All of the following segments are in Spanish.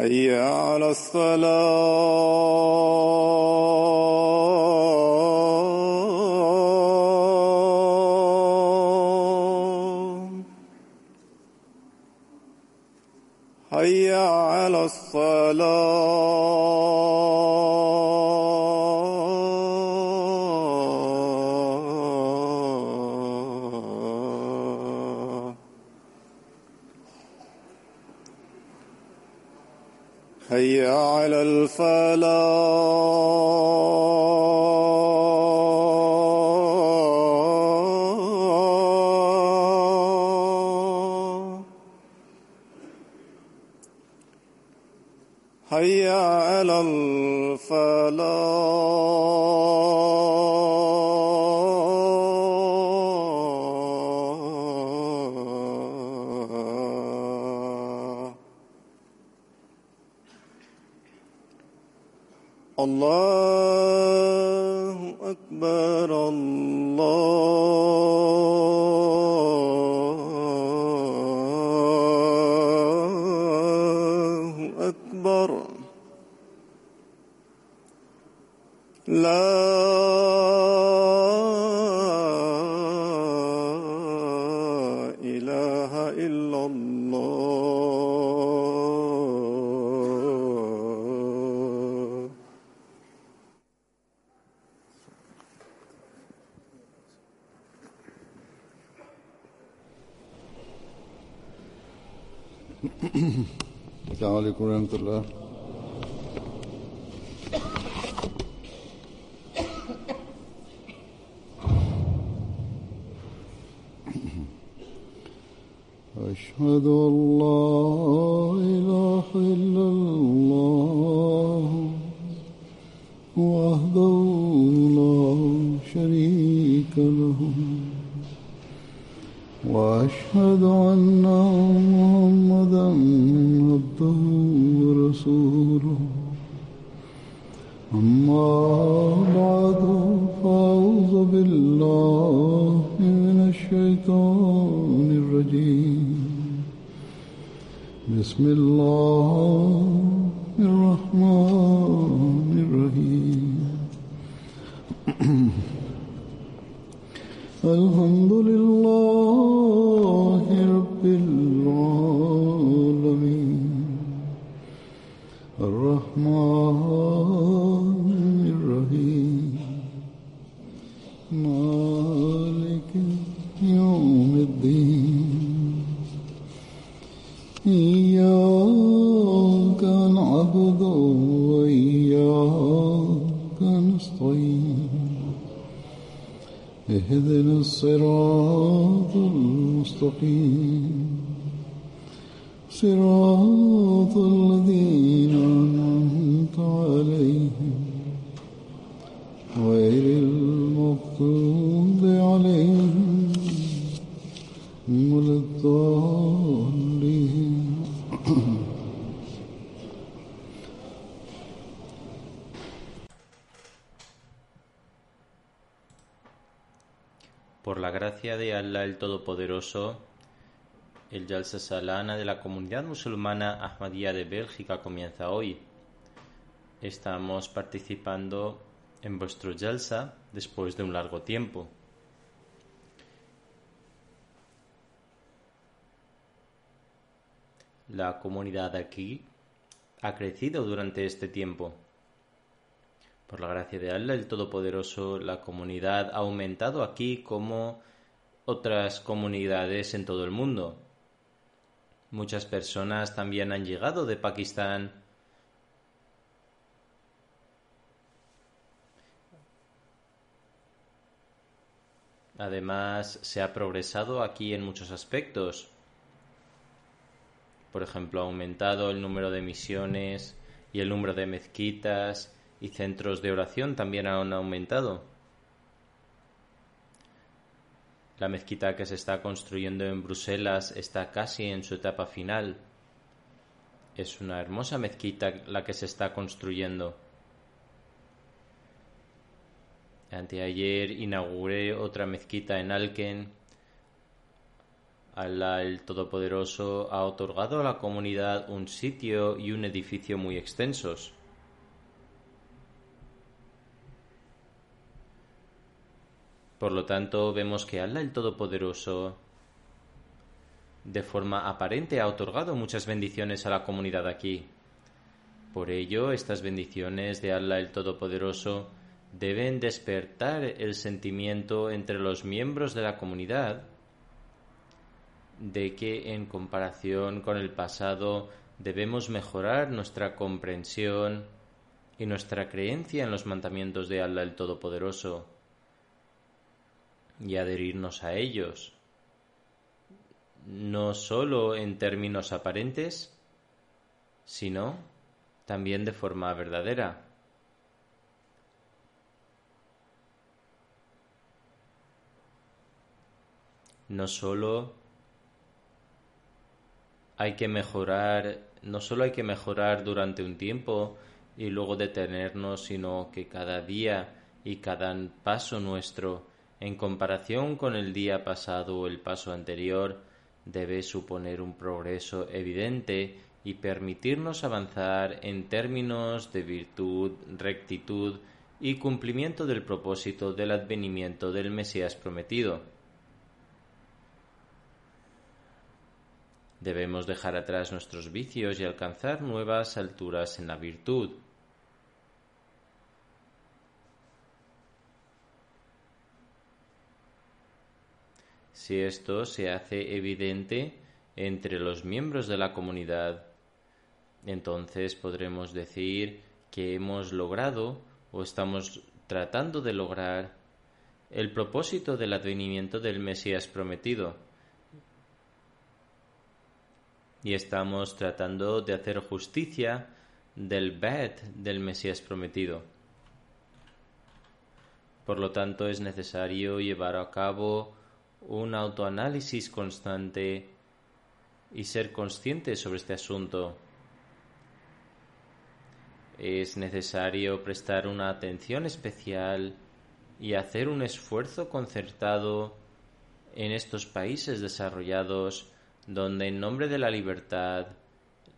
حي على الصلاة. ala تعالى عليكم الله. Por la gracia de Allah el Todopoderoso, el Jalsa Salana de la comunidad musulmana Ahmadiyya de Bélgica comienza hoy. Estamos participando en vuestro Jalsa después de un largo tiempo. La comunidad aquí ha crecido durante este tiempo. Por la gracia de Allah el Todopoderoso, la comunidad ha aumentado aquí como otras comunidades en todo el mundo. Muchas personas también han llegado de Pakistán. Además, se ha progresado aquí en muchos aspectos. Por ejemplo, ha aumentado el número de misiones y el número de mezquitas y centros de oración también han aumentado. La mezquita que se está construyendo en Bruselas está casi en su etapa final. Es una hermosa mezquita la que se está construyendo. Anteayer inauguré otra mezquita en Alken. Allah el Todopoderoso ha otorgado a la comunidad un sitio y un edificio muy extensos. Por lo tanto, vemos que Allah el Todopoderoso de forma aparente ha otorgado muchas bendiciones a la comunidad aquí. Por ello, estas bendiciones de Allah el Todopoderoso deben despertar el sentimiento entre los miembros de la comunidad de que en comparación con el pasado debemos mejorar nuestra comprensión y nuestra creencia en los mandamientos de Allah el Todopoderoso y adherirnos a ellos, no solo en términos aparentes, sino también de forma verdadera. No solo hay que mejorar, no solo hay que mejorar durante un tiempo y luego detenernos, sino que cada día y cada paso nuestro en comparación con el día pasado o el paso anterior, debe suponer un progreso evidente y permitirnos avanzar en términos de virtud, rectitud y cumplimiento del propósito del advenimiento del Mesías prometido. Debemos dejar atrás nuestros vicios y alcanzar nuevas alturas en la virtud. Si esto se hace evidente entre los miembros de la comunidad, entonces podremos decir que hemos logrado o estamos tratando de lograr el propósito del advenimiento del Mesías prometido. Y estamos tratando de hacer justicia del Bet del Mesías prometido. Por lo tanto, es necesario llevar a cabo un autoanálisis constante y ser consciente sobre este asunto. Es necesario prestar una atención especial y hacer un esfuerzo concertado en estos países desarrollados donde en nombre de la libertad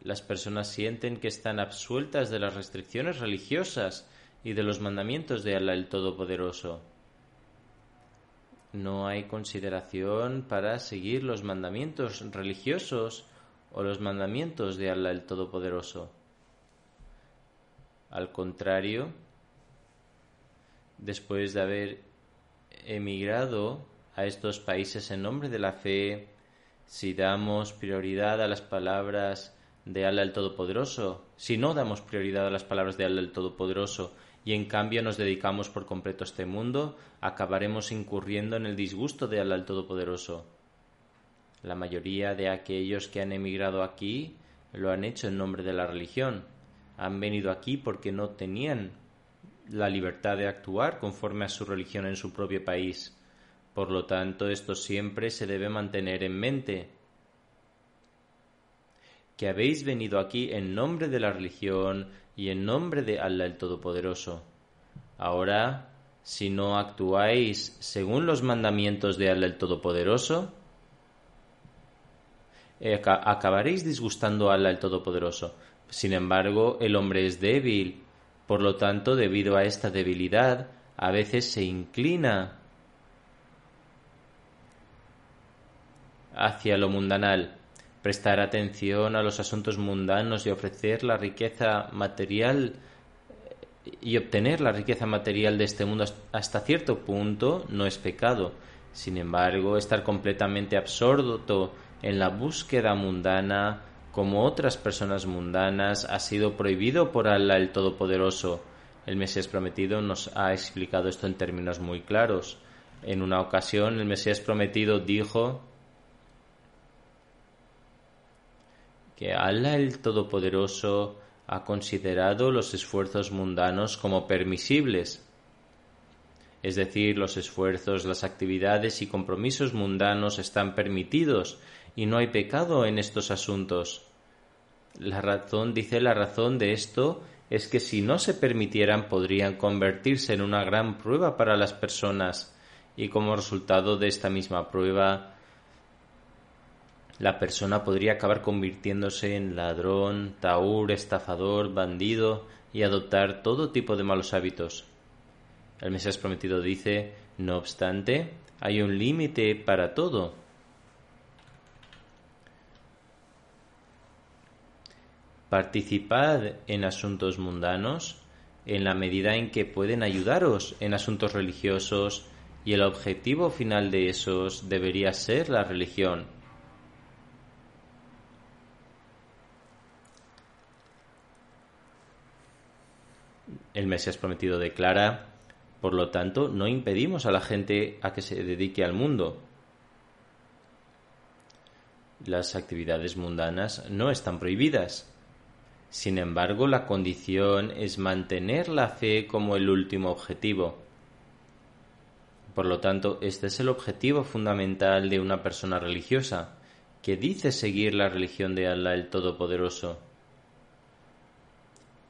las personas sienten que están absueltas de las restricciones religiosas y de los mandamientos de Allah el Todopoderoso no hay consideración para seguir los mandamientos religiosos o los mandamientos de Allah el Todopoderoso. Al contrario, después de haber emigrado a estos países en nombre de la fe, si damos prioridad a las palabras de Allah el Todopoderoso, si no damos prioridad a las palabras de Allah el Todopoderoso y en cambio nos dedicamos por completo a este mundo, acabaremos incurriendo en el disgusto de el Todopoderoso. La mayoría de aquellos que han emigrado aquí lo han hecho en nombre de la religión. Han venido aquí porque no tenían la libertad de actuar conforme a su religión en su propio país. Por lo tanto, esto siempre se debe mantener en mente. Que habéis venido aquí en nombre de la religión, y en nombre de Allah el Todopoderoso. Ahora, si no actuáis según los mandamientos de Allah el Todopoderoso, acabaréis disgustando a Allah el Todopoderoso. Sin embargo, el hombre es débil, por lo tanto, debido a esta debilidad, a veces se inclina hacia lo mundanal. Prestar atención a los asuntos mundanos y ofrecer la riqueza material y obtener la riqueza material de este mundo hasta cierto punto no es pecado. Sin embargo, estar completamente absorto en la búsqueda mundana como otras personas mundanas ha sido prohibido por Allah el Todopoderoso. El Mesías prometido nos ha explicado esto en términos muy claros. En una ocasión el Mesías prometido dijo que Allah el Todopoderoso ha considerado los esfuerzos mundanos como permisibles, es decir, los esfuerzos, las actividades y compromisos mundanos están permitidos y no hay pecado en estos asuntos. La razón, dice la razón de esto, es que si no se permitieran podrían convertirse en una gran prueba para las personas y como resultado de esta misma prueba la persona podría acabar convirtiéndose en ladrón, taur, estafador, bandido y adoptar todo tipo de malos hábitos. El Mesías prometido dice, no obstante, hay un límite para todo. Participad en asuntos mundanos en la medida en que pueden ayudaros en asuntos religiosos y el objetivo final de esos debería ser la religión. El Mesías prometido declara, por lo tanto, no impedimos a la gente a que se dedique al mundo. Las actividades mundanas no están prohibidas. Sin embargo, la condición es mantener la fe como el último objetivo. Por lo tanto, este es el objetivo fundamental de una persona religiosa, que dice seguir la religión de Allah el Todopoderoso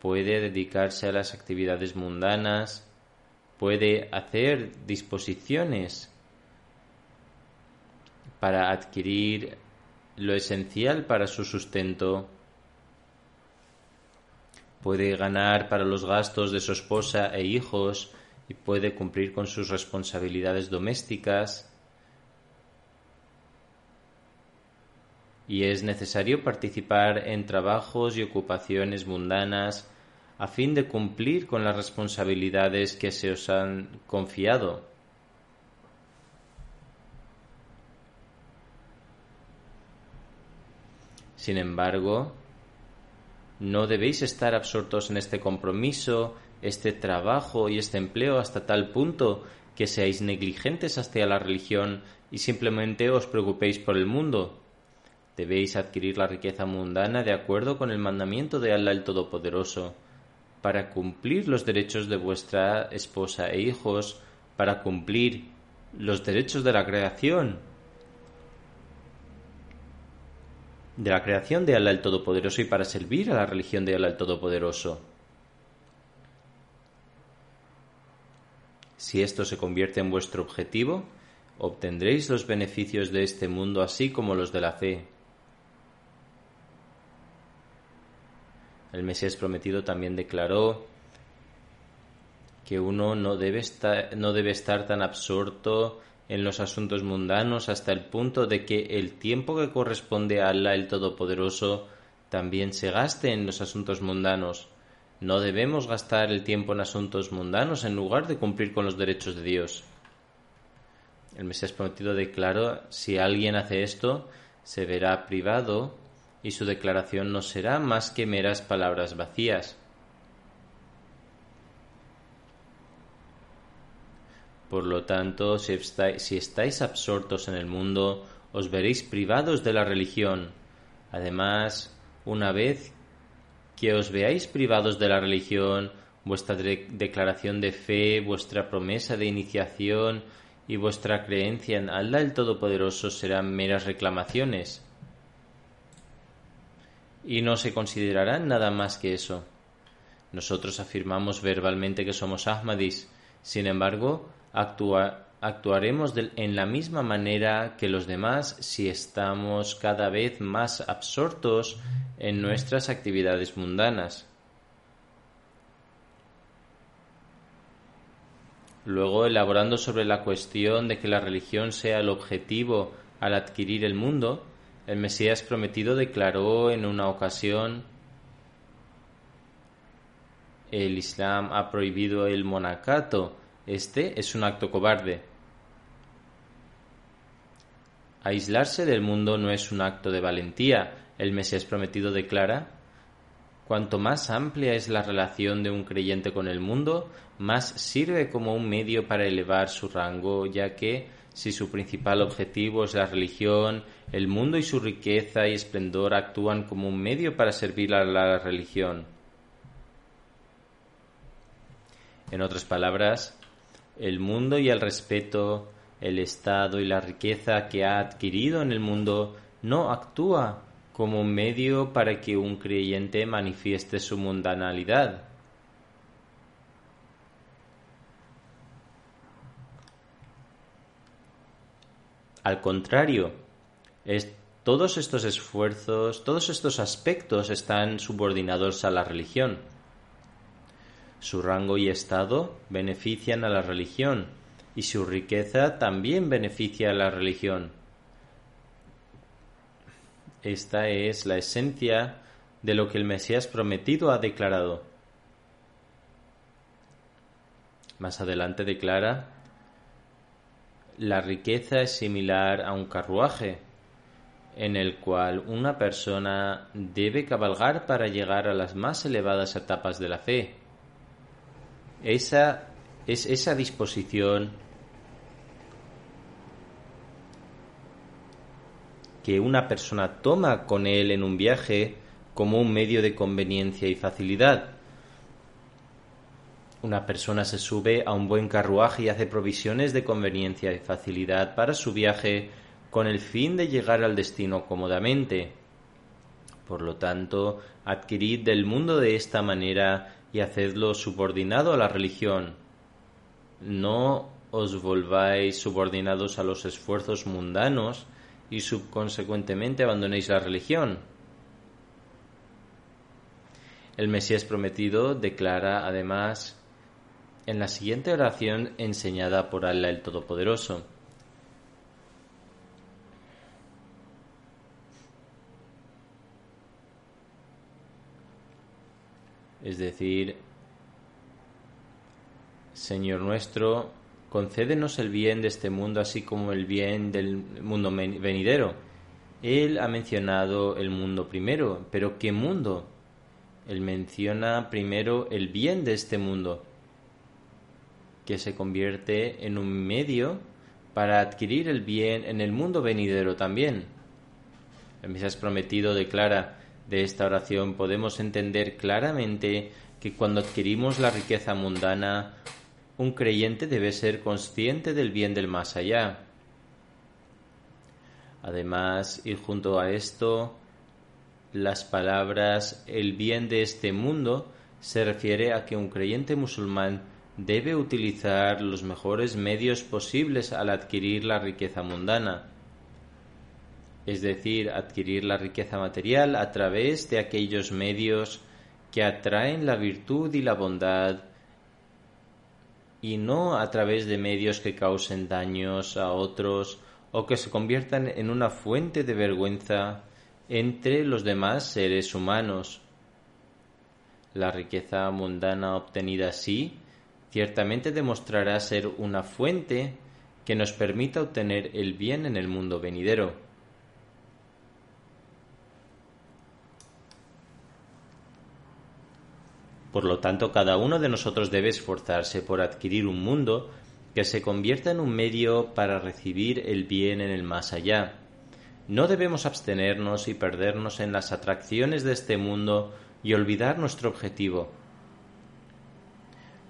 puede dedicarse a las actividades mundanas, puede hacer disposiciones para adquirir lo esencial para su sustento, puede ganar para los gastos de su esposa e hijos y puede cumplir con sus responsabilidades domésticas. Y es necesario participar en trabajos y ocupaciones mundanas a fin de cumplir con las responsabilidades que se os han confiado. Sin embargo, no debéis estar absortos en este compromiso, este trabajo y este empleo hasta tal punto que seáis negligentes hacia la religión y simplemente os preocupéis por el mundo. Debéis adquirir la riqueza mundana de acuerdo con el mandamiento de Allah el Todopoderoso para cumplir los derechos de vuestra esposa e hijos, para cumplir los derechos de la creación, de la creación de Allah el Todopoderoso y para servir a la religión de Allah el Todopoderoso. Si esto se convierte en vuestro objetivo, obtendréis los beneficios de este mundo así como los de la fe. El Mesías prometido también declaró que uno no debe estar, tan absorto en los asuntos mundanos hasta el punto de que el tiempo que corresponde a Allah el Todopoderoso también se gaste en los asuntos mundanos. No debemos gastar el tiempo en asuntos mundanos en lugar de cumplir con los derechos de Dios. El Mesías prometido declaró si alguien hace esto, se verá privado y su declaración no será más que meras palabras vacías. Por lo tanto, si estáis, absortos en el mundo, os veréis privados de la religión. Además, una vez que os veáis privados de la religión, vuestra declaración de fe, vuestra promesa de iniciación y vuestra creencia en Allah el Todopoderoso serán meras reclamaciones y no se considerarán nada más que eso. Nosotros afirmamos verbalmente que somos Ahmadis, sin embargo, actuaremos en la misma manera que los demás si estamos cada vez más absortos en nuestras actividades mundanas. Luego, elaborando sobre la cuestión de que la religión sea el objetivo al adquirir el mundo, El Mesías prometido declaró en una ocasión el Islam ha prohibido el monacato. Este es un acto cobarde. Aislarse del mundo no es un acto de valentía. El Mesías prometido declara, cuanto más amplia es la relación de un creyente con el mundo, más sirve como un medio para elevar su rango, ya que si su principal objetivo es la religión, el mundo y su riqueza y esplendor actúan como un medio para servir a la religión. En otras palabras, el mundo y el respeto, el estado y la riqueza que ha adquirido en el mundo no actúa como medio para que un creyente manifieste su mundanalidad. Al contrario, todos estos esfuerzos, todos estos aspectos están subordinados a la religión. Su rango y estado benefician a la religión y su riqueza también beneficia a la religión. Esta es la esencia de lo que el Mesías prometido ha declarado. Más adelante declara, la riqueza es similar a un carruaje en el cual una persona debe cabalgar para llegar a las más elevadas etapas de la fe esa, es esa disposición que una persona toma con él en un viaje como un medio de conveniencia y facilidad. Una persona se sube a un buen carruaje y hace provisiones de conveniencia y facilidad para su viaje con el fin de llegar al destino cómodamente. Por lo tanto, adquirid del mundo de esta manera y hacedlo subordinado a la religión. No os volváis subordinados a los esfuerzos mundanos y subconsecuentemente abandonéis la religión. El Mesías prometido declara además en la siguiente oración enseñada por Allah el Todopoderoso. es decir, Señor nuestro, concédenos el bien de este mundo así como el bien del mundo venidero. Él ha mencionado el mundo primero, pero ¿qué mundo? Él menciona primero el bien de este mundo, que se convierte en un medio para adquirir el bien en el mundo venidero también. El Mesías prometido declara, de esta oración podemos entender claramente que cuando adquirimos la riqueza mundana, un creyente debe ser consciente del bien del más allá. Además, y junto a esto, las palabras el bien de este mundo se refiere a que un creyente musulmán debe utilizar los mejores medios posibles al adquirir la riqueza mundana es decir, adquirir la riqueza material a través de aquellos medios que atraen la virtud y la bondad y no a través de medios que causen daños a otros o que se conviertan en una fuente de vergüenza entre los demás seres humanos. La riqueza mundana obtenida así ciertamente demostrará ser una fuente que nos permita obtener el bien en el mundo venidero. Por lo tanto, cada uno de nosotros debe esforzarse por adquirir un mundo que se convierta en un medio para recibir el bien en el más allá. No debemos abstenernos y perdernos en las atracciones de este mundo y olvidar nuestro objetivo.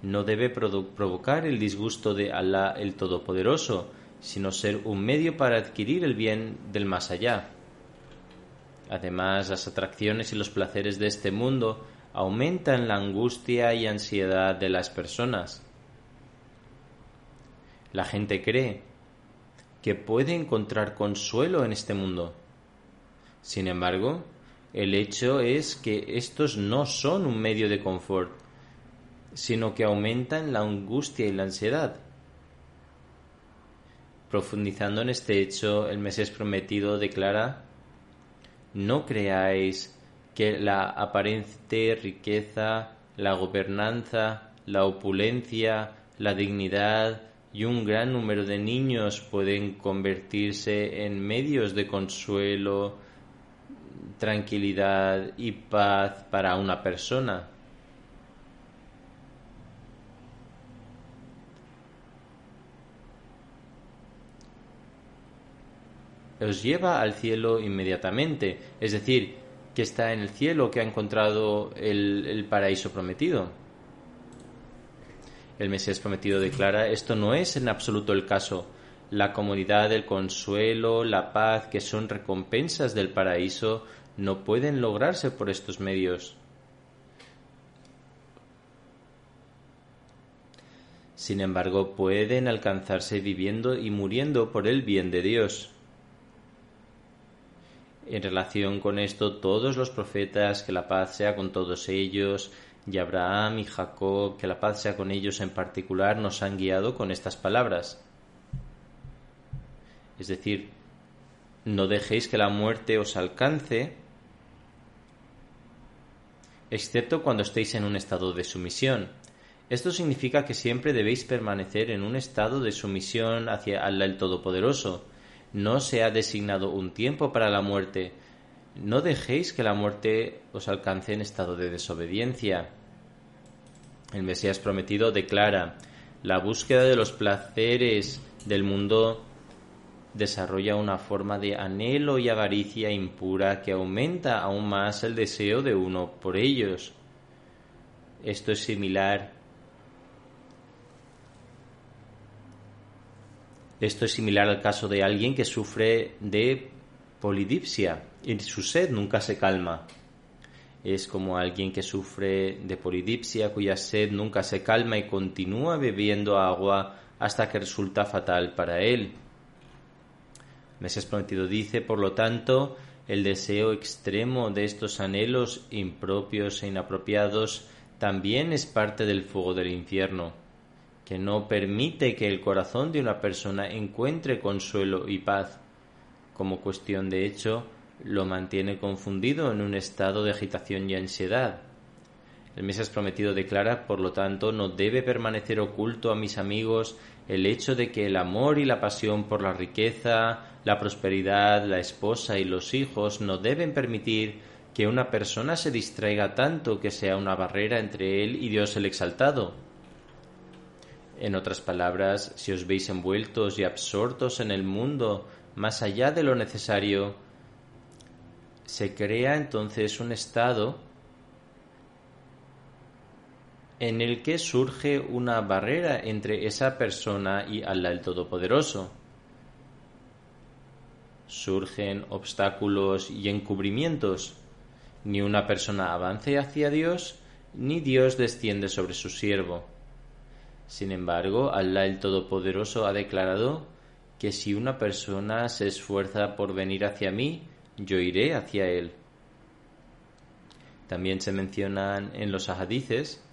No debe provocar el disgusto de Alá el Todopoderoso, sino ser un medio para adquirir el bien del más allá. Además, las atracciones y los placeres de este mundo aumentan la angustia y ansiedad de las personas. La gente cree que puede encontrar consuelo en este mundo. Sin embargo, el hecho es que estos no son un medio de confort, sino que aumentan la angustia y la ansiedad. Profundizando en este hecho, el Mesías prometido declara no creáis que la aparente riqueza, la gobernanza, la opulencia, la dignidad y un gran número de niños pueden convertirse en medios de consuelo, tranquilidad y paz para una persona. Os lleva al cielo inmediatamente, es decir, que está en el cielo, que ha encontrado el, paraíso prometido. El Mesías prometido declara, esto no es en absoluto el caso. La comunidad, el consuelo, la paz, que son recompensas del paraíso, no pueden lograrse por estos medios. Sin embargo, pueden alcanzarse viviendo y muriendo por el bien de Dios. En relación con esto, todos los profetas, que la paz sea con todos ellos, y Abraham y Jacob, que la paz sea con ellos en particular, nos han guiado con estas palabras. Es decir, no dejéis que la muerte os alcance, excepto cuando estéis en un estado de sumisión. Esto significa que siempre debéis permanecer en un estado de sumisión hacia Allah el Todopoderoso, no se ha designado un tiempo para la muerte. No dejéis que la muerte os alcance en estado de desobediencia. El Mesías prometido declara, la búsqueda de los placeres del mundo desarrolla una forma de anhelo y avaricia impura que aumenta aún más el deseo de uno por ellos. Esto es similar Esto es similar al caso de alguien que sufre de polidipsia y su sed nunca se calma. Es como alguien que sufre de polidipsia cuya sed nunca se calma y continúa bebiendo agua hasta que resulta fatal para él. Mesías Prometido dice, por lo tanto, el deseo extremo de estos anhelos impropios e inapropiados también es parte del fuego del infierno que no permite que el corazón de una persona encuentre consuelo y paz. Como cuestión de hecho, lo mantiene confundido en un estado de agitación y ansiedad. El Mesías prometido declara, por lo tanto, no debe permanecer oculto a mis amigos el hecho de que el amor y la pasión por la riqueza, la prosperidad, la esposa y los hijos no deben permitir que una persona se distraiga tanto que sea una barrera entre él y Dios el exaltado. En otras palabras, si os veis envueltos y absortos en el mundo más allá de lo necesario, se crea entonces un estado en el que surge una barrera entre esa persona y Allah el Todopoderoso. Surgen obstáculos y encubrimientos. Ni una persona avance hacia Dios, ni Dios desciende sobre su siervo. Sin embargo, Allah el Todopoderoso ha declarado que si una persona se esfuerza por venir hacia mí, yo iré hacia él. También se mencionan en los ahadices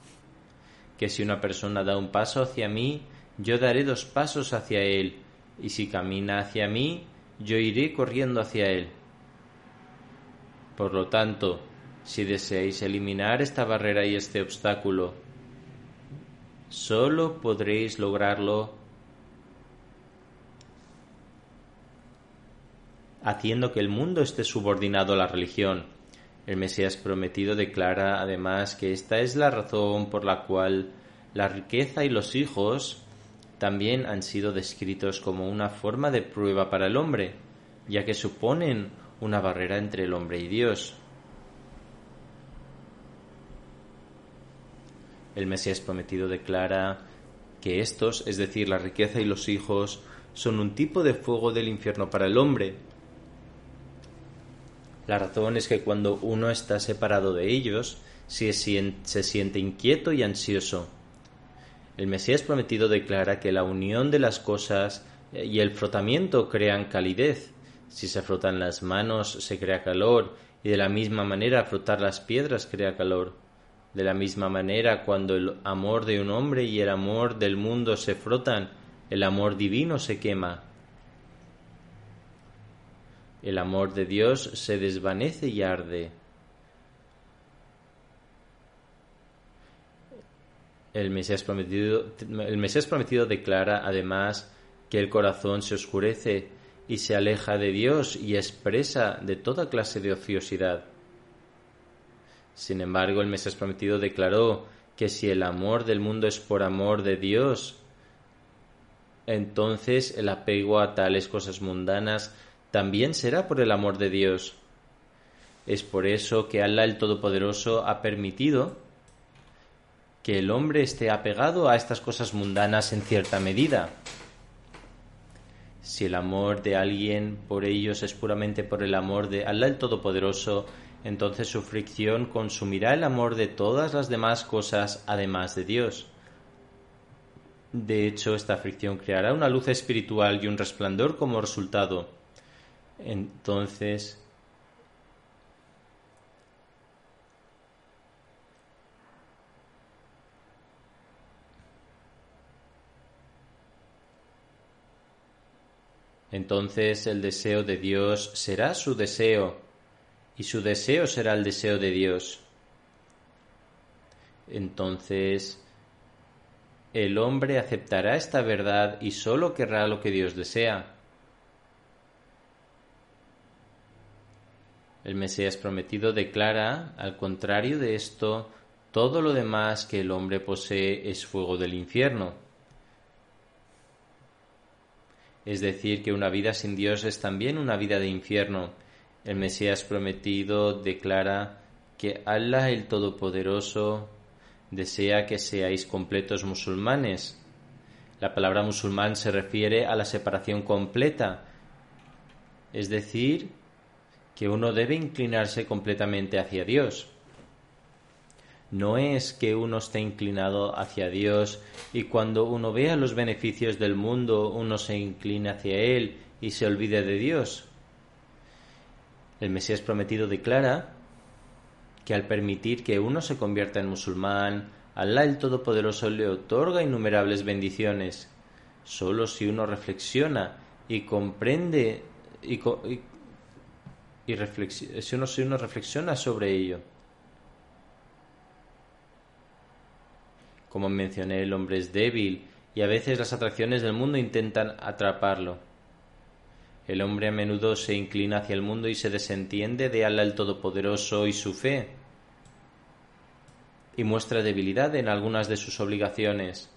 que si una persona da un paso hacia mí, yo daré dos pasos hacia él, y si camina hacia mí, yo iré corriendo hacia él. Por lo tanto, si deseáis eliminar esta barrera y este obstáculo, Solo podréis lograrlo haciendo que el mundo esté subordinado a la religión. El Mesías prometido declara además que esta es la razón por la cual la riqueza y los hijos también han sido descritos como una forma de prueba para el hombre, ya que suponen una barrera entre el hombre y Dios. El Mesías prometido declara que estos, es decir, la riqueza y los hijos, son un tipo de fuego del infierno para el hombre. La razón es que cuando uno está separado de ellos, se siente inquieto y ansioso. El Mesías prometido declara que la unión de las cosas y el frotamiento crean calidez. Si se frotan las manos se crea calor y de la misma manera frotar las piedras crea calor. De la misma manera, cuando el amor de un hombre y el amor del mundo se frotan, el amor divino se quema. el amor de Dios se desvanece y arde. El Mesías prometido, el Mesías prometido declara además que el corazón se oscurece y se aleja de Dios y expresa de toda clase de ociosidad. Sin embargo, el Mesías prometido declaró que si el amor del mundo es por amor de Dios, entonces el apego a tales cosas mundanas también será por el amor de Dios. Es por eso que Allah el Todopoderoso ha permitido que el hombre esté apegado a estas cosas mundanas en cierta medida. Si el amor de alguien por ellos es puramente por el amor de Allah el Todopoderoso, entonces su fricción consumirá el amor de todas las demás cosas además de Dios. De hecho, esta fricción creará una luz espiritual y un resplandor como resultado. Entonces, entonces el deseo de Dios será su deseo y su deseo será el deseo de Dios. Entonces el hombre aceptará esta verdad y sólo querrá lo que Dios desea. El Mesías prometido declara, al contrario de esto, todo lo demás que el hombre posee es fuego del infierno. Es decir, que una vida sin Dios es también una vida de infierno. El Mesías prometido declara que Allah el Todopoderoso desea que seáis completos musulmanes. La palabra musulmán se refiere a la separación completa, es decir, que uno debe inclinarse completamente hacia Dios. No es que uno esté inclinado hacia Dios y cuando uno vea los beneficios del mundo uno se incline hacia Él y se olvide de Dios. El Mesías prometido declara que al permitir que uno se convierta en musulmán, Alá el Todopoderoso le otorga innumerables bendiciones. Solo si uno reflexiona y comprende y, si, uno, si uno reflexiona sobre ello. Como mencioné, el hombre es débil y a veces las atracciones del mundo intentan atraparlo. El hombre a menudo se inclina hacia el mundo y se desentiende de Alá el Todopoderoso y su fe y muestra debilidad en algunas de sus obligaciones.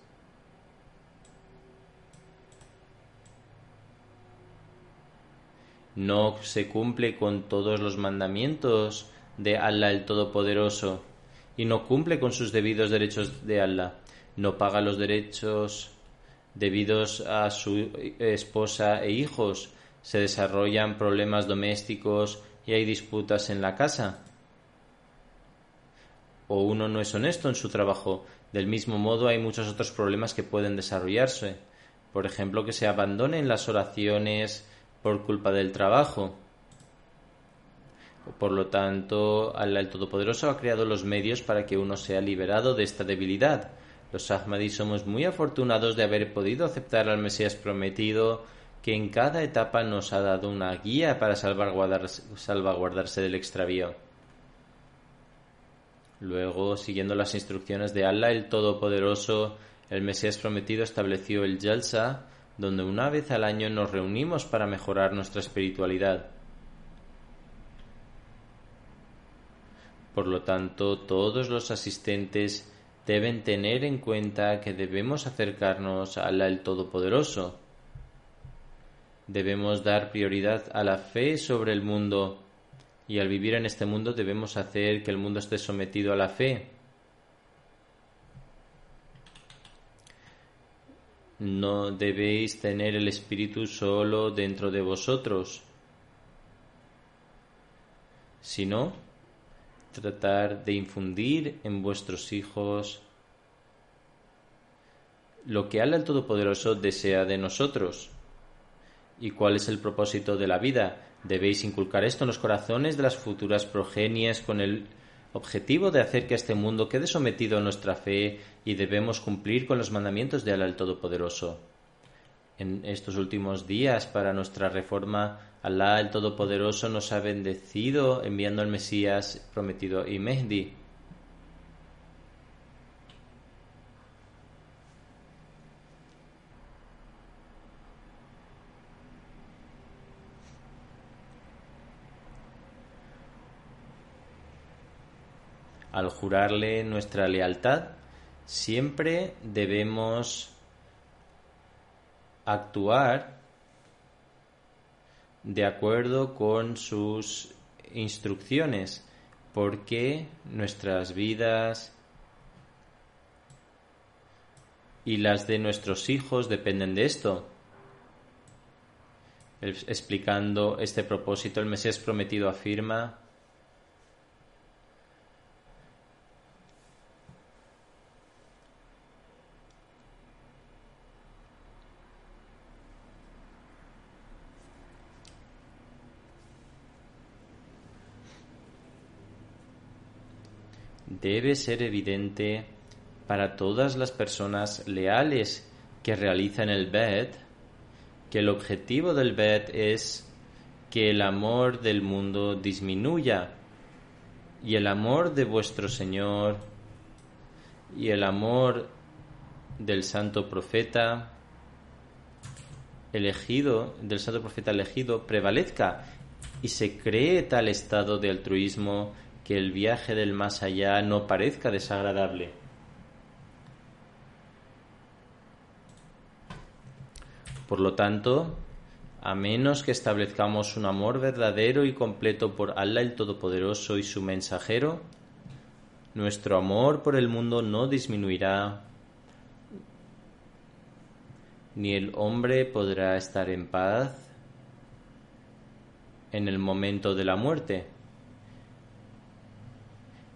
No se cumple con todos los mandamientos de Allah el Todopoderoso y no cumple con sus debidos derechos de Allah. No paga los derechos debidos a su esposa e hijos. Se desarrollan problemas domésticos y hay disputas en la casa o uno no es honesto en su trabajo. Del mismo modo hay muchos otros problemas que pueden desarrollarse. Por ejemplo, que se abandonen las oraciones por culpa del trabajo. Por lo tanto, el Todopoderoso ha creado los medios para que uno sea liberado de esta debilidad. Los Ahmadis somos muy afortunados de haber podido aceptar al Mesías prometido, que en cada etapa nos ha dado una guía para salvaguardarse del extravío. Luego, siguiendo las instrucciones de Allah el Todopoderoso, el Mesías prometido estableció el Jalsa, donde una vez al año nos reunimos para mejorar nuestra espiritualidad. Por lo tanto, todos los asistentes deben tener en cuenta que debemos acercarnos a Allah el Todopoderoso. Debemos dar prioridad a la fe sobre el mundo y al vivir en este mundo debemos hacer que el mundo esté sometido a la fe. No debéis tener el Espíritu solo dentro de vosotros, sino tratar de infundir en vuestros hijos lo que Allah el Todopoderoso desea de nosotros. ¿Y cuál es el propósito de la vida? Debéis inculcar esto en los corazones de las futuras progenies con el objetivo de hacer que este mundo quede sometido a nuestra fe y debemos cumplir con los mandamientos de Alá el Todopoderoso. En estos últimos días, para nuestra reforma, Alá el Todopoderoso nos ha bendecido enviando al Mesías prometido y Mehdi. Al jurarle nuestra lealtad, siempre debemos actuar de acuerdo con sus instrucciones, porque nuestras vidas y las de nuestros hijos dependen de esto. Explicando este propósito, el Mesías prometido afirma debe ser evidente para todas las personas leales que realizan el Bet que el objetivo del Bet es que el amor del mundo disminuya y el amor de vuestro Señor y el amor del santo profeta elegido, del santo profeta elegido, prevalezca y se cree tal estado de altruismo que el viaje del más allá no parezca desagradable. Por lo tanto, a menos que establezcamos un amor verdadero y completo por Allah el Todopoderoso y su mensajero, nuestro amor por el mundo no disminuirá, ni el hombre podrá estar en paz en el momento de la muerte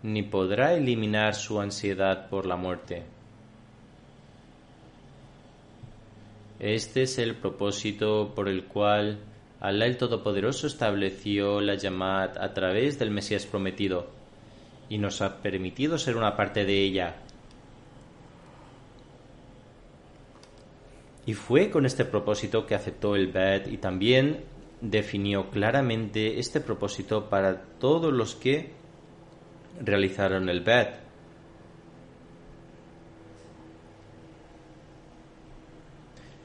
ni podrá eliminar su ansiedad por la muerte. Este es el propósito por el cual Alá el Todopoderoso estableció la llamada a través del Mesías prometido y nos ha permitido ser una parte de ella. Y fue con este propósito que aceptó el Bed y también definió claramente este propósito para todos los que realizaron el BED.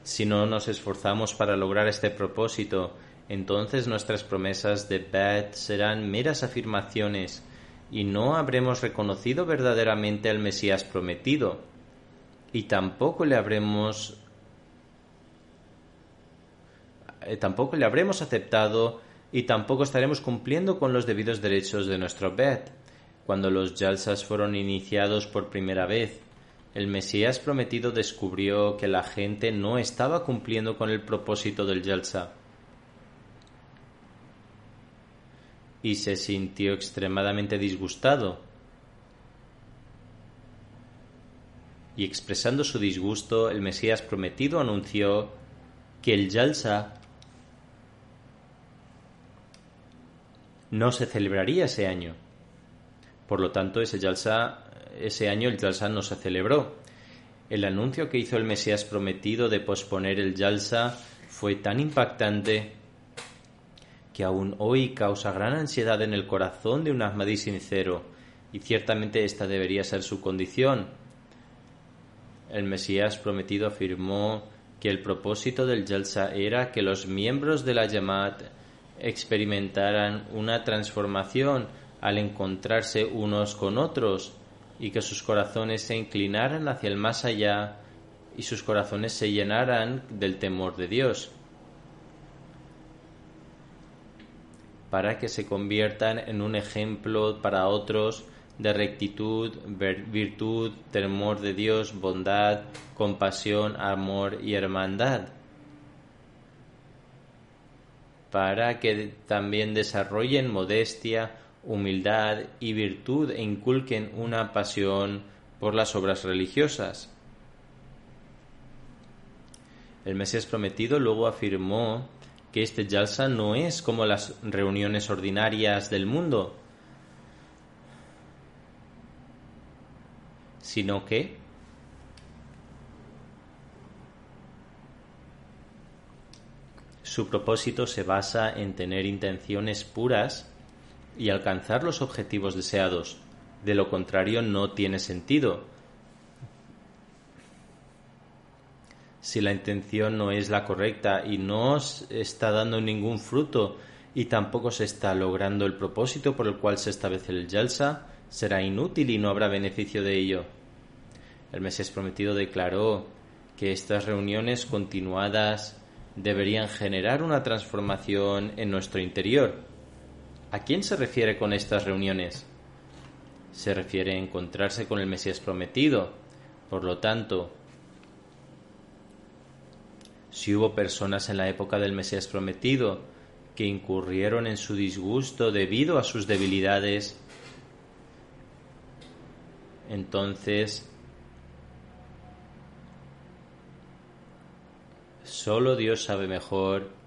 Si no nos esforzamos para lograr este propósito, entonces nuestras promesas de BED serán meras afirmaciones y no habremos reconocido verdaderamente al Mesías prometido y tampoco le habremos eh, tampoco le habremos aceptado y tampoco estaremos cumpliendo con los debidos derechos de nuestro BED. Cuando los Yalsas fueron iniciados por primera vez, el Mesías prometido descubrió que la gente no estaba cumpliendo con el propósito del Yalsa y se sintió extremadamente disgustado. Y expresando su disgusto, el Mesías prometido anunció que el Yalsa no se celebraría ese año. Por lo tanto, ese ese año el Yalsa no se celebró. El anuncio que hizo el Mesías prometido de posponer el Yalsa fue tan impactante que aún hoy causa gran ansiedad en el corazón de un Ahmadi sincero, y ciertamente esta debería ser su condición. El Mesías prometido afirmó que el propósito del Yalsa era que los miembros de la Yamat experimentaran una transformación al encontrarse unos con otros y que sus corazones se inclinaran hacia el más allá y sus corazones se llenaran del temor de Dios, para que se conviertan en un ejemplo para otros de rectitud, virtud, temor de Dios, bondad, compasión, amor y hermandad, para que también desarrollen modestia, humildad y virtud e inculquen una pasión por las obras religiosas. El Mesías prometido luego afirmó que este Jalsa no es como las reuniones ordinarias del mundo, sino que Su propósito se basa en tener intenciones puras y alcanzar los objetivos deseados. De lo contrario, no tiene sentido. Si la intención no es la correcta y no está dando ningún fruto y tampoco se está logrando el propósito por el cual se establece el Yalsa, será inútil y no habrá beneficio de ello. El Mesías prometido declaró que estas reuniones continuadas deberían generar una transformación en nuestro interior. ¿A quién se refiere con estas reuniones? Se refiere a encontrarse con el Mesías prometido. Por lo tanto, si hubo personas en la época del Mesías prometido que incurrieron en su disgusto debido a sus debilidades, entonces solo Dios sabe mejor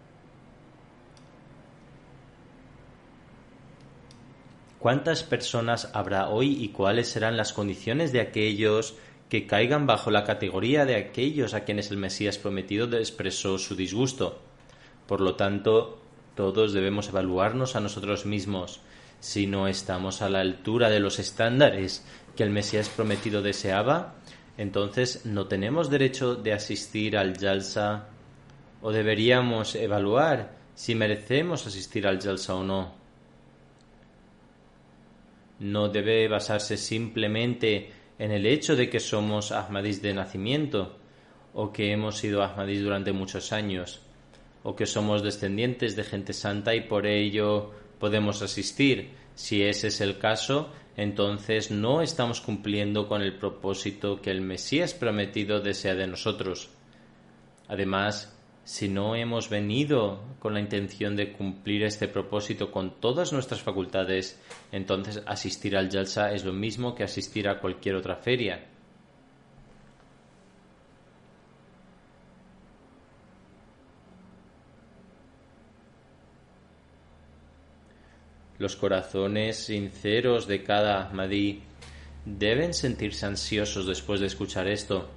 cuántas personas habrá hoy y cuáles serán las condiciones de aquellos que caigan bajo la categoría de aquellos a quienes el Mesías prometido expresó su disgusto. Por lo tanto, todos debemos evaluarnos a nosotros mismos. Si no estamos a la altura de los estándares que el Mesías prometido deseaba, entonces no tenemos derecho de asistir al Yalsa o deberíamos evaluar si merecemos asistir al Yalsa o no. No debe basarse simplemente en el hecho de que somos Ahmadis de nacimiento o que hemos sido Ahmadis durante muchos años o que somos descendientes de gente santa y por ello podemos asistir. Si ese es el caso, entonces no estamos cumpliendo con el propósito que el Mesías prometido desea de nosotros. Además, si no hemos venido con la intención de cumplir este propósito con todas nuestras facultades, entonces asistir al Jalsa es lo mismo que asistir a cualquier otra feria. Los corazones sinceros de cada Ahmadí deben sentirse ansiosos después de escuchar esto.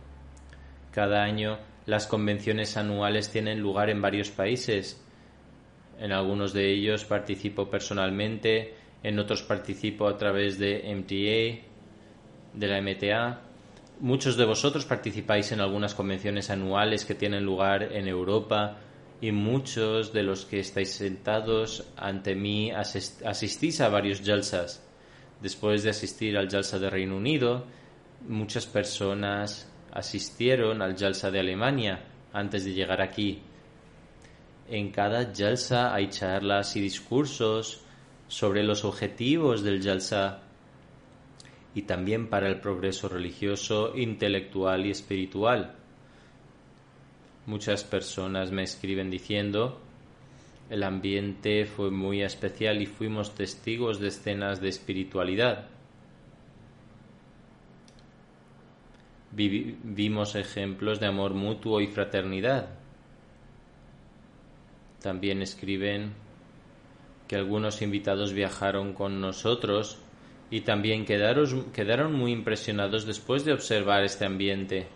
Cada año las convenciones anuales tienen lugar en varios países. En algunos de ellos participo personalmente, en otros participo a través de MTA, de la MTA. Muchos de vosotros participáis en algunas convenciones anuales que tienen lugar en Europa, y muchos de los que estáis sentados ante mí asistís a varios jalsas. Después de asistir al jalsa de Reino Unido, muchas personas asistieron al jalsa de Alemania antes de llegar aquí. En cada jalsa hay charlas y discursos sobre los objetivos del jalsa y también para el progreso religioso, intelectual y espiritual. Muchas personas me escriben diciendo el ambiente fue muy especial y fuimos testigos de escenas de espiritualidad. Vimos ejemplos de amor mutuo y fraternidad. También escriben que algunos invitados viajaron con nosotros y también quedaron, muy impresionados después de observar este ambiente.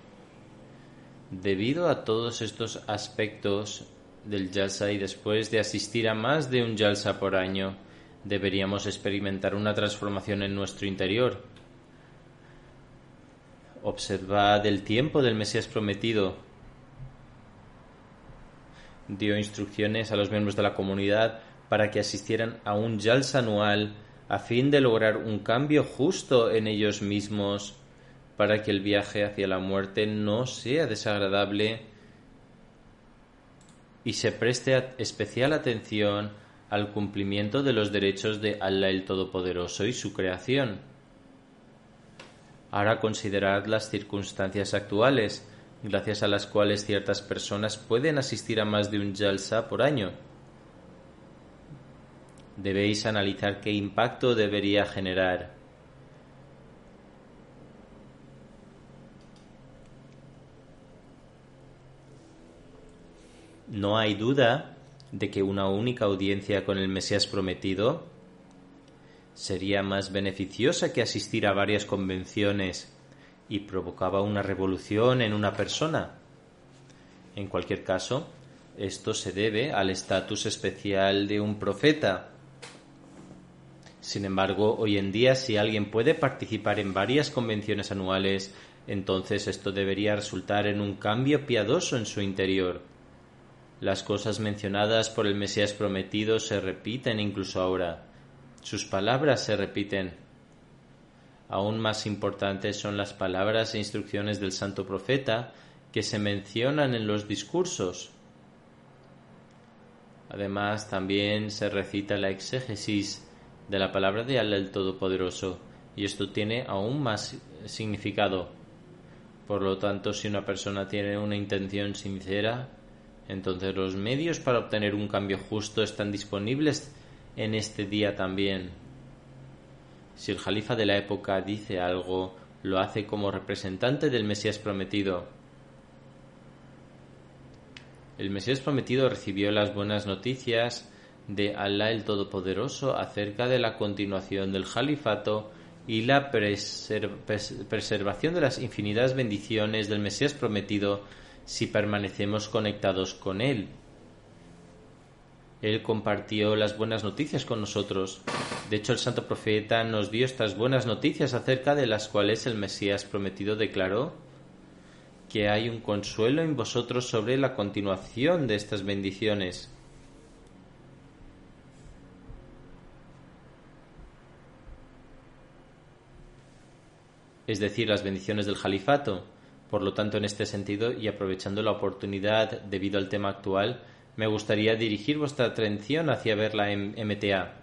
Debido a todos estos aspectos del Jalsa y después de asistir a más de un Jalsa por año, deberíamos experimentar una transformación en nuestro interior. Observad el tiempo del Mesías prometido. Dio instrucciones a los miembros de la comunidad para que asistieran a un Jalsa anual a fin de lograr un cambio justo en ellos mismos para que el viaje hacia la muerte no sea desagradable y se preste especial atención al cumplimiento de los derechos de Allah el Todopoderoso y su creación. Ahora considerad las circunstancias actuales, gracias a las cuales ciertas personas pueden asistir a más de un jalsa por año. Debéis analizar qué impacto debería generar No hay duda de que una única audiencia con el Mesías prometido sería más beneficiosa que asistir a varias convenciones y provocaba una revolución en una persona. En cualquier caso, Esto se debe al estatus especial de un profeta. Sin embargo, hoy en día si alguien puede participar en varias convenciones anuales, entonces esto debería resultar en un cambio piadoso en su interior. Las cosas mencionadas por el Mesías prometido se repiten incluso ahora. Sus palabras se repiten. Aún más importantes son las palabras e instrucciones del santo profeta que se mencionan en los discursos. Además, también se recita la exégesis de la palabra de Allah el Todopoderoso, y esto tiene aún más significado. Por lo tanto, si una persona tiene una intención sincera, entonces los medios para obtener un cambio justo están disponibles en este día también. Si el jalifa de la época dice algo, lo hace como representante del Mesías prometido. El Mesías prometido recibió las buenas noticias de Allah el Todopoderoso acerca de la continuación del califato y la preservación de las infinitas bendiciones del Mesías prometido si permanecemos conectados con Él. Él compartió las buenas noticias con nosotros. De hecho, el santo profeta nos dio estas buenas noticias acerca de las cuales el Mesías prometido declaró que hay un consuelo en vosotros sobre la continuación de estas bendiciones. es decir, las bendiciones del califato. Por lo tanto, en este sentido, y aprovechando la oportunidad debido al tema actual, me gustaría dirigir vuestra atención hacia ver la MTA.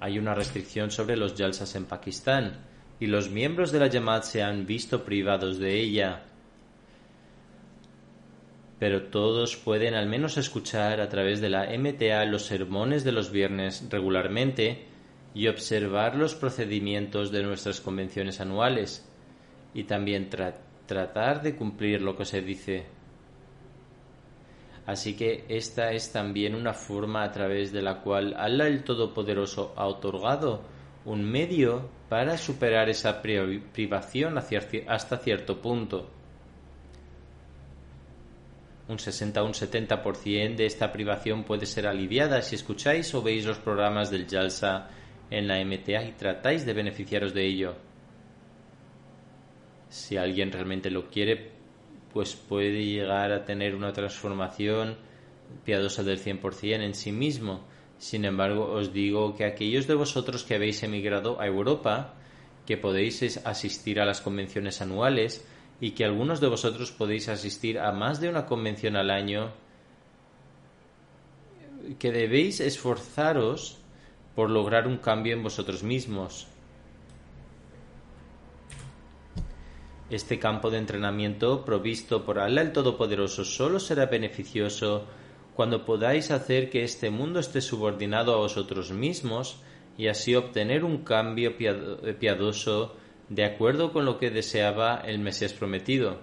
Hay una restricción sobre los yalsas en Pakistán y los miembros de la Jamaat se han visto privados de ella. Pero todos pueden al menos escuchar a través de la MTA los sermones de los viernes regularmente y observar los procedimientos de nuestras convenciones anuales y también tratar de cumplir lo que se dice. Así que esta es también una forma a través de la cual Allah el Todopoderoso ha otorgado un medio para superar esa privación hasta cierto punto. Un 60 o un 70% de esta privación puede ser aliviada si escucháis o veis los programas del Jalsa en la MTA y tratáis de beneficiaros de ello. Si alguien realmente lo quiere, pues puede llegar a tener una transformación piadosa del 100% en sí mismo. Sin embargo, os digo que aquellos de vosotros que habéis emigrado a Europa, que podéis asistir a las convenciones anuales y que algunos de vosotros podéis asistir a más de una convención al año, que debéis esforzaros por lograr un cambio en vosotros mismos. Este campo de entrenamiento provisto por Allah el Todopoderoso solo será beneficioso cuando podáis hacer que este mundo esté subordinado a vosotros mismos y así obtener un cambio piadoso de acuerdo con lo que deseaba el Mesías prometido.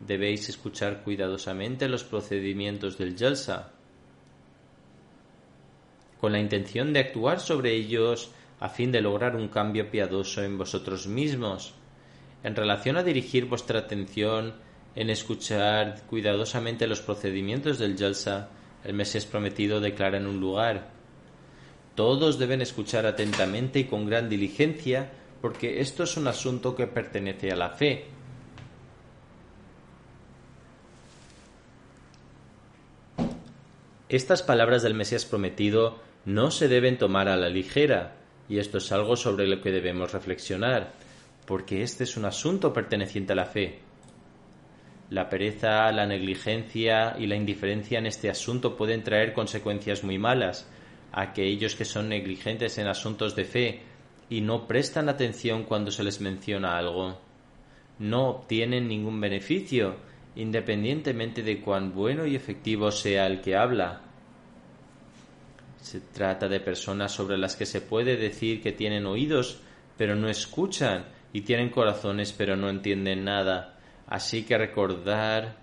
Debéis escuchar cuidadosamente los procedimientos del Jalsa con la intención de actuar sobre ellos a fin de lograr un cambio piadoso en vosotros mismos. En relación a dirigir vuestra atención en escuchar cuidadosamente los procedimientos del Jalsa, el Mesías prometido declara en un lugar Todos deben escuchar atentamente y con gran diligencia, porque esto es un asunto que pertenece a la fe. Estas palabras del Mesías prometido no se deben tomar a la ligera, y esto es algo sobre lo que debemos reflexionar, porque este es un asunto perteneciente a la fe. La pereza, la negligencia y la indiferencia en este asunto pueden traer consecuencias muy malas. Aquellos que son negligentes en asuntos de fe y no prestan atención cuando se les menciona algo, no obtienen ningún beneficio, independientemente de cuán bueno y efectivo sea el que habla. Se trata de personas sobre las que se puede decir que tienen oídos, pero no escuchan, y tienen corazones, pero no entienden nada. Así que recordar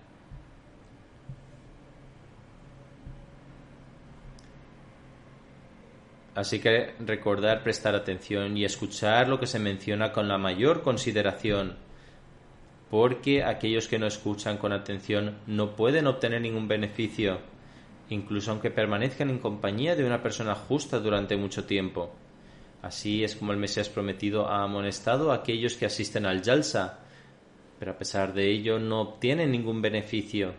Así que recordar prestar atención y escuchar lo que se menciona con la mayor consideración. porque aquellos que no escuchan con atención no pueden obtener ningún beneficio, incluso aunque permanezcan en compañía de una persona justa durante mucho tiempo. Así es como el Mesías prometido ha amonestado a aquellos que asisten al Yalsa, pero a pesar de ello no obtienen ningún beneficio.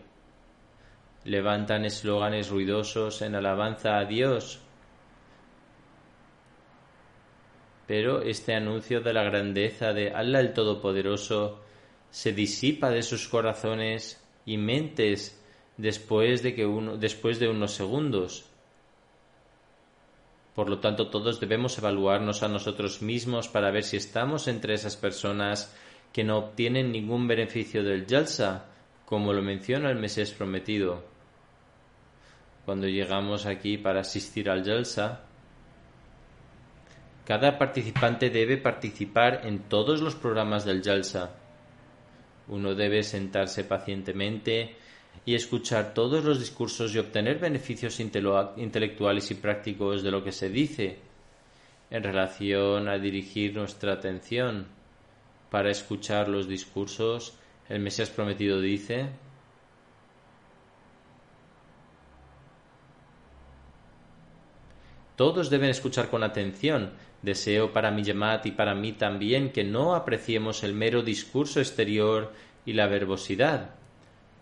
Levantan eslóganes ruidosos en alabanza a Dios, pero este anuncio de la grandeza de Allah el Todopoderoso se disipa de sus corazones y mentes después de, que uno, después de unos segundos. Por lo tanto, todos debemos evaluarnos a nosotros mismos para ver si estamos entre esas personas que no obtienen ningún beneficio del Yalsa, como lo menciona el Mesías prometido. Cuando llegamos aquí para asistir al Yalsa, cada participante debe participar en todos los programas del Yalsa. Uno debe sentarse pacientemente y escuchar todos los discursos y obtener beneficios intelectuales y prácticos de lo que se dice en relación a dirigir nuestra atención para escuchar los discursos. El Mesías prometido dice, Todos deben escuchar con atención. Deseo para mi Yamat y para mí también que no apreciemos el mero discurso exterior y la verbosidad,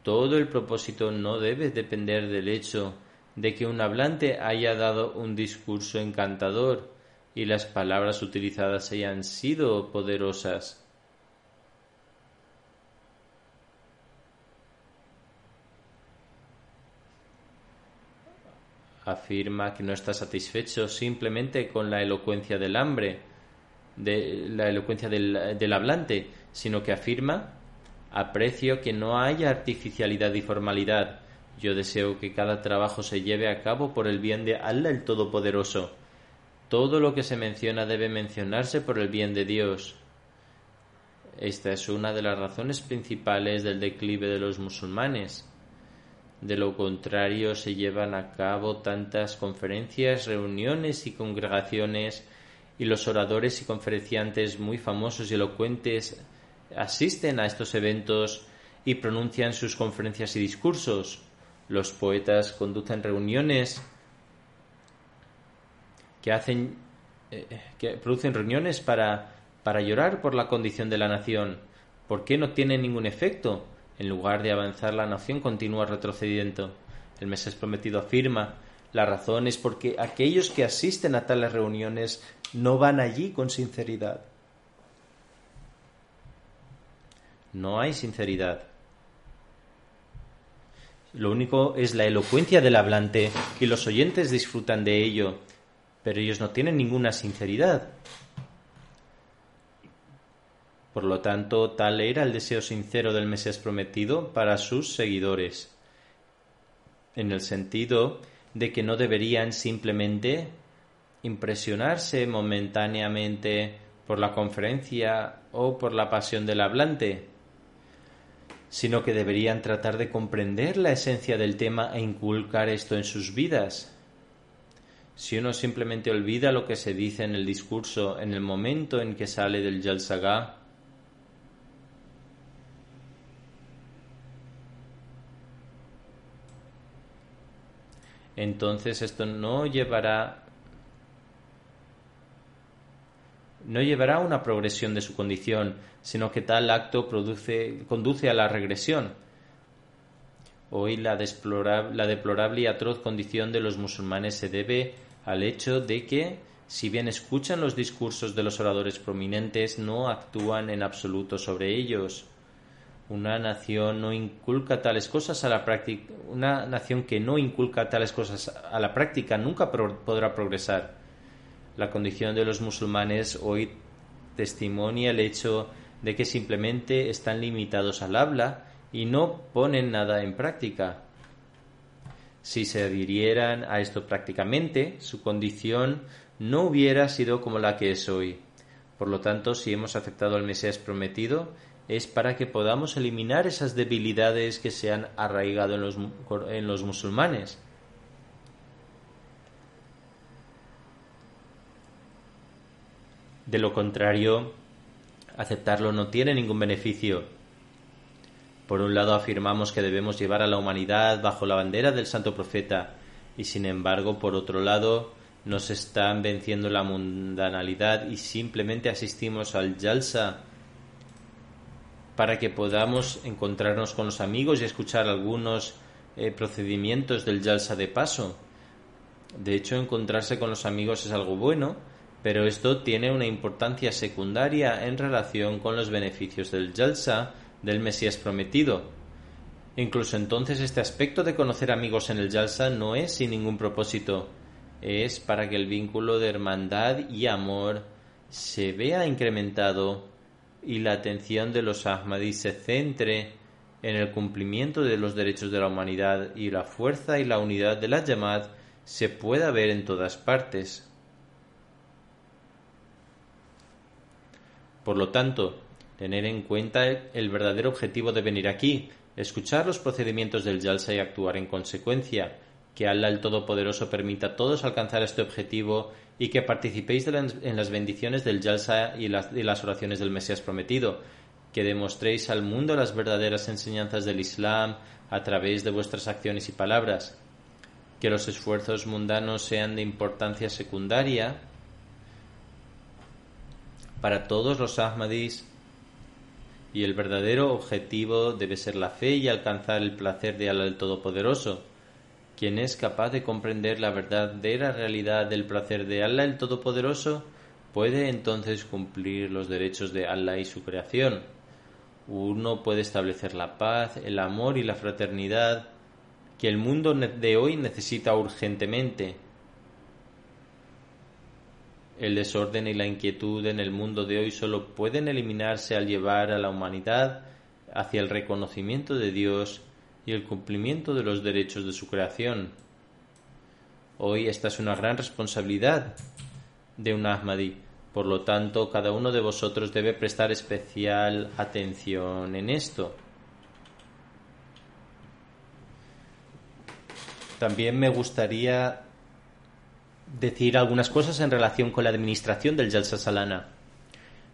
todo el propósito no debe depender del hecho de que un hablante haya dado un discurso encantador y las palabras utilizadas hayan sido poderosas. Afirma que no está satisfecho simplemente con la elocuencia del hambre, de la elocuencia del, hablante, sino que afirma Aprecio que no haya artificialidad y formalidad. Yo deseo que cada trabajo se lleve a cabo por el bien de Allah el Todopoderoso. Todo lo que se menciona debe mencionarse por el bien de Dios. Esta es una de las razones principales del declive de los musulmanes. De lo contrario, se llevan a cabo tantas conferencias, reuniones y congregaciones, y los oradores y conferenciantes muy famosos y elocuentes asisten a estos eventos y pronuncian sus conferencias y discursos. Los poetas conducen reuniones que hacen eh, que producen reuniones para, para llorar por la condición de la nación. ¿Por qué no tiene ningún efecto? En lugar de avanzar, la nación continúa retrocediendo. El Mesías prometido afirma la razón es porque aquellos que asisten a tales reuniones no van allí con sinceridad. No hay sinceridad. Lo único es la elocuencia del hablante y los oyentes disfrutan de ello, pero ellos no tienen ninguna sinceridad. Por lo tanto, tal era el deseo sincero del Mesías prometido para sus seguidores, en el sentido de que no deberían simplemente impresionarse momentáneamente por la conferencia o por la pasión del hablante, sino que deberían tratar de comprender la esencia del tema e inculcar esto en sus vidas. Si uno simplemente olvida lo que se dice en el discurso en el momento en que sale del Jalsaga, entonces esto no llevará no llevará a una progresión de su condición, sino que tal acto produce, conduce a la regresión. Hoy la, la deplorable y atroz condición de los musulmanes se debe al hecho de que, si bien escuchan los discursos de los oradores prominentes, no actúan en absoluto sobre ellos. Una nación no inculca tales cosas a la práctica, una nación que no inculca tales cosas a la práctica nunca podrá progresar. La condición de los musulmanes hoy testimonia el hecho de que simplemente están limitados al habla y no ponen nada en práctica. Si se adhirieran a esto prácticamente, su condición no hubiera sido como la que es hoy. Por lo tanto, si hemos aceptado al Mesías prometido, es para que podamos eliminar esas debilidades que se han arraigado en los, en los musulmanes. De lo contrario, aceptarlo no tiene ningún beneficio. Por un lado afirmamos que debemos llevar a la humanidad bajo la bandera del santo profeta y sin embargo por otro lado nos están venciendo la mundanalidad y simplemente asistimos al Jalsa para que podamos encontrarnos con los amigos y escuchar algunos eh, procedimientos del Jalsa de paso. De hecho, encontrarse con los amigos es algo bueno, pero esto tiene una importancia secundaria en relación con los beneficios del Jalsa del Mesías prometido. Incluso entonces este aspecto de conocer amigos en el Jalsa no es sin ningún propósito, es para que el vínculo de hermandad y amor se vea incrementado y la atención de los Ahmadis se centre en el cumplimiento de los derechos de la humanidad y la fuerza y la unidad de la Yamad se pueda ver en todas partes. Por lo tanto, tener en cuenta el verdadero objetivo de venir aquí, escuchar los procedimientos del Yalsa y actuar en consecuencia, que Allah el Todopoderoso permita a todos alcanzar este objetivo y que participéis en las bendiciones del Yalsa y las, y las oraciones del Mesías prometido, que demostréis al mundo las verdaderas enseñanzas del Islam a través de vuestras acciones y palabras, que los esfuerzos mundanos sean de importancia secundaria para todos los Ahmadis y el verdadero objetivo debe ser la fe y alcanzar el placer de el Todopoderoso. Quien es capaz de comprender la verdadera realidad del placer de Allah el Todopoderoso puede entonces cumplir los derechos de Allah y su creación. Uno puede establecer la paz, el amor y la fraternidad que el mundo de hoy necesita urgentemente el desorden y la inquietud en el mundo de hoy solo pueden eliminarse al llevar a la humanidad hacia el reconocimiento de Dios y el cumplimiento de los derechos de su creación. Hoy esta es una gran responsabilidad de un Ahmadi. Por lo tanto, cada uno de vosotros debe prestar especial atención en esto. También me gustaría decir algunas cosas en relación con la administración del Jalsa Salana.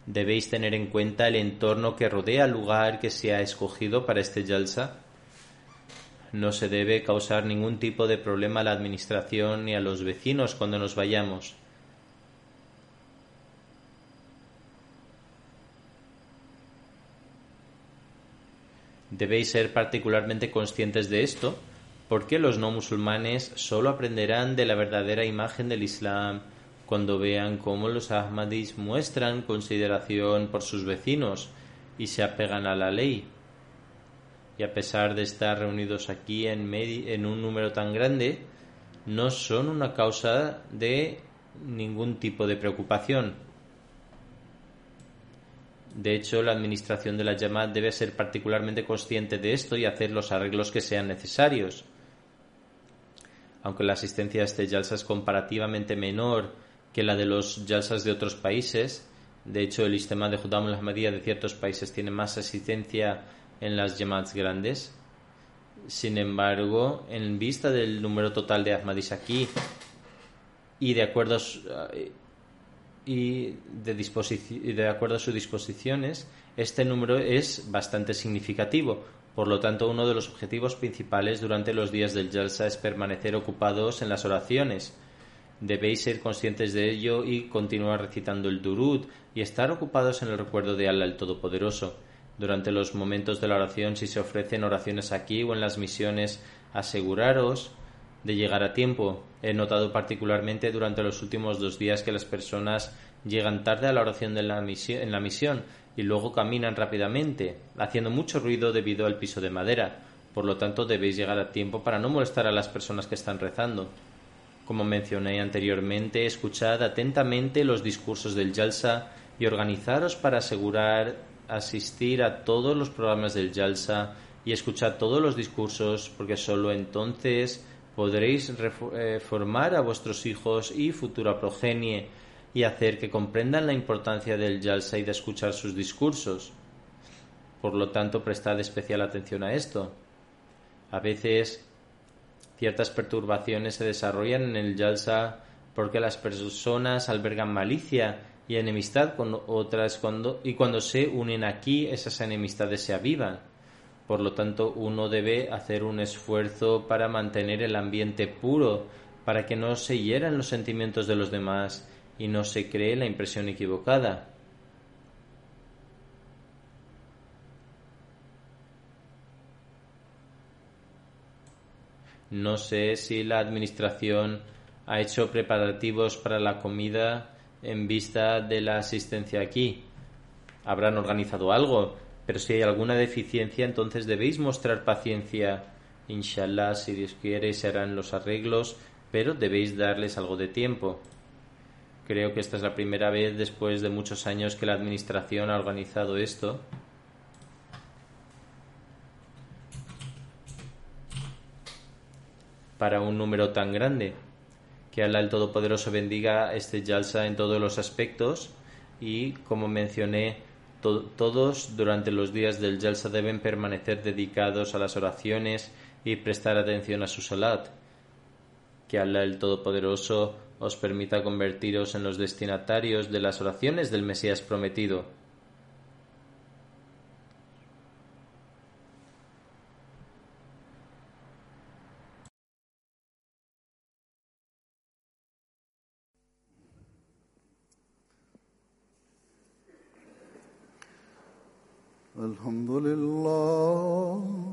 Debéis tener en cuenta el entorno que rodea el lugar que se ha escogido para este Jalsa. No se debe causar ningún tipo de problema a la administración ni a los vecinos cuando nos vayamos. Debéis ser particularmente conscientes de esto, porque los no musulmanes solo aprenderán de la verdadera imagen del Islam cuando vean cómo los Ahmadis muestran consideración por sus vecinos y se apegan a la ley. Y a pesar de estar reunidos aquí en, en un número tan grande, no son una causa de ningún tipo de preocupación. De hecho, la administración de la Yamad debe ser particularmente consciente de esto y hacer los arreglos que sean necesarios aunque la asistencia a este Jalsa es comparativamente menor que la de los Jalsas de otros países. De hecho, el sistema de Judam al-Ahmadiyya de ciertos países tiene más asistencia en las Jamats grandes. Sin embargo, en vista del número total de Ahmadis aquí y de acuerdo a, y de acuerdo a sus disposiciones, este número es bastante significativo, por lo tanto, uno de los objetivos principales durante los días del Jalsa es permanecer ocupados en las oraciones. Debéis ser conscientes de ello y continuar recitando el Durud y estar ocupados en el recuerdo de Allah el Todopoderoso. Durante los momentos de la oración, si se ofrecen oraciones aquí o en las misiones, aseguraros de llegar a tiempo. He notado particularmente durante los últimos dos días que las personas llegan tarde a la oración en la misión y luego caminan rápidamente, haciendo mucho ruido debido al piso de madera. Por lo tanto, debéis llegar a tiempo para no molestar a las personas que están rezando. Como mencioné anteriormente, escuchad atentamente los discursos del Jalsa y organizaros para asegurar asistir a todos los programas del Jalsa y escuchar todos los discursos, porque sólo entonces podréis eh, formar a vuestros hijos y futura progenie y hacer que comprendan la importancia del Jalsa y de escuchar sus discursos. Por lo tanto, prestad especial atención a esto. A veces ciertas perturbaciones se desarrollan en el Jalsa porque las personas albergan malicia y enemistad con otras cuando, y cuando se unen aquí esas enemistades se avivan. Por lo tanto, uno debe hacer un esfuerzo para mantener el ambiente puro, para que no se hieran los sentimientos de los demás y no se cree la impresión equivocada. No sé si la administración ha hecho preparativos para la comida en vista de la asistencia aquí. Habrán organizado algo, pero si hay alguna deficiencia, entonces debéis mostrar paciencia. Inshallah, si Dios quiere, se harán los arreglos, pero debéis darles algo de tiempo. Creo que esta es la primera vez después de muchos años que la Administración ha organizado esto. Para un número tan grande. Que Allah el Todopoderoso bendiga este Yalsa en todos los aspectos y, como mencioné, todos durante los días del Yalsa deben permanecer dedicados a las oraciones y prestar atención a su salat Que Allah el Todopoderoso os permita convertiros en los destinatarios de las oraciones del Mesías prometido. الحمد لله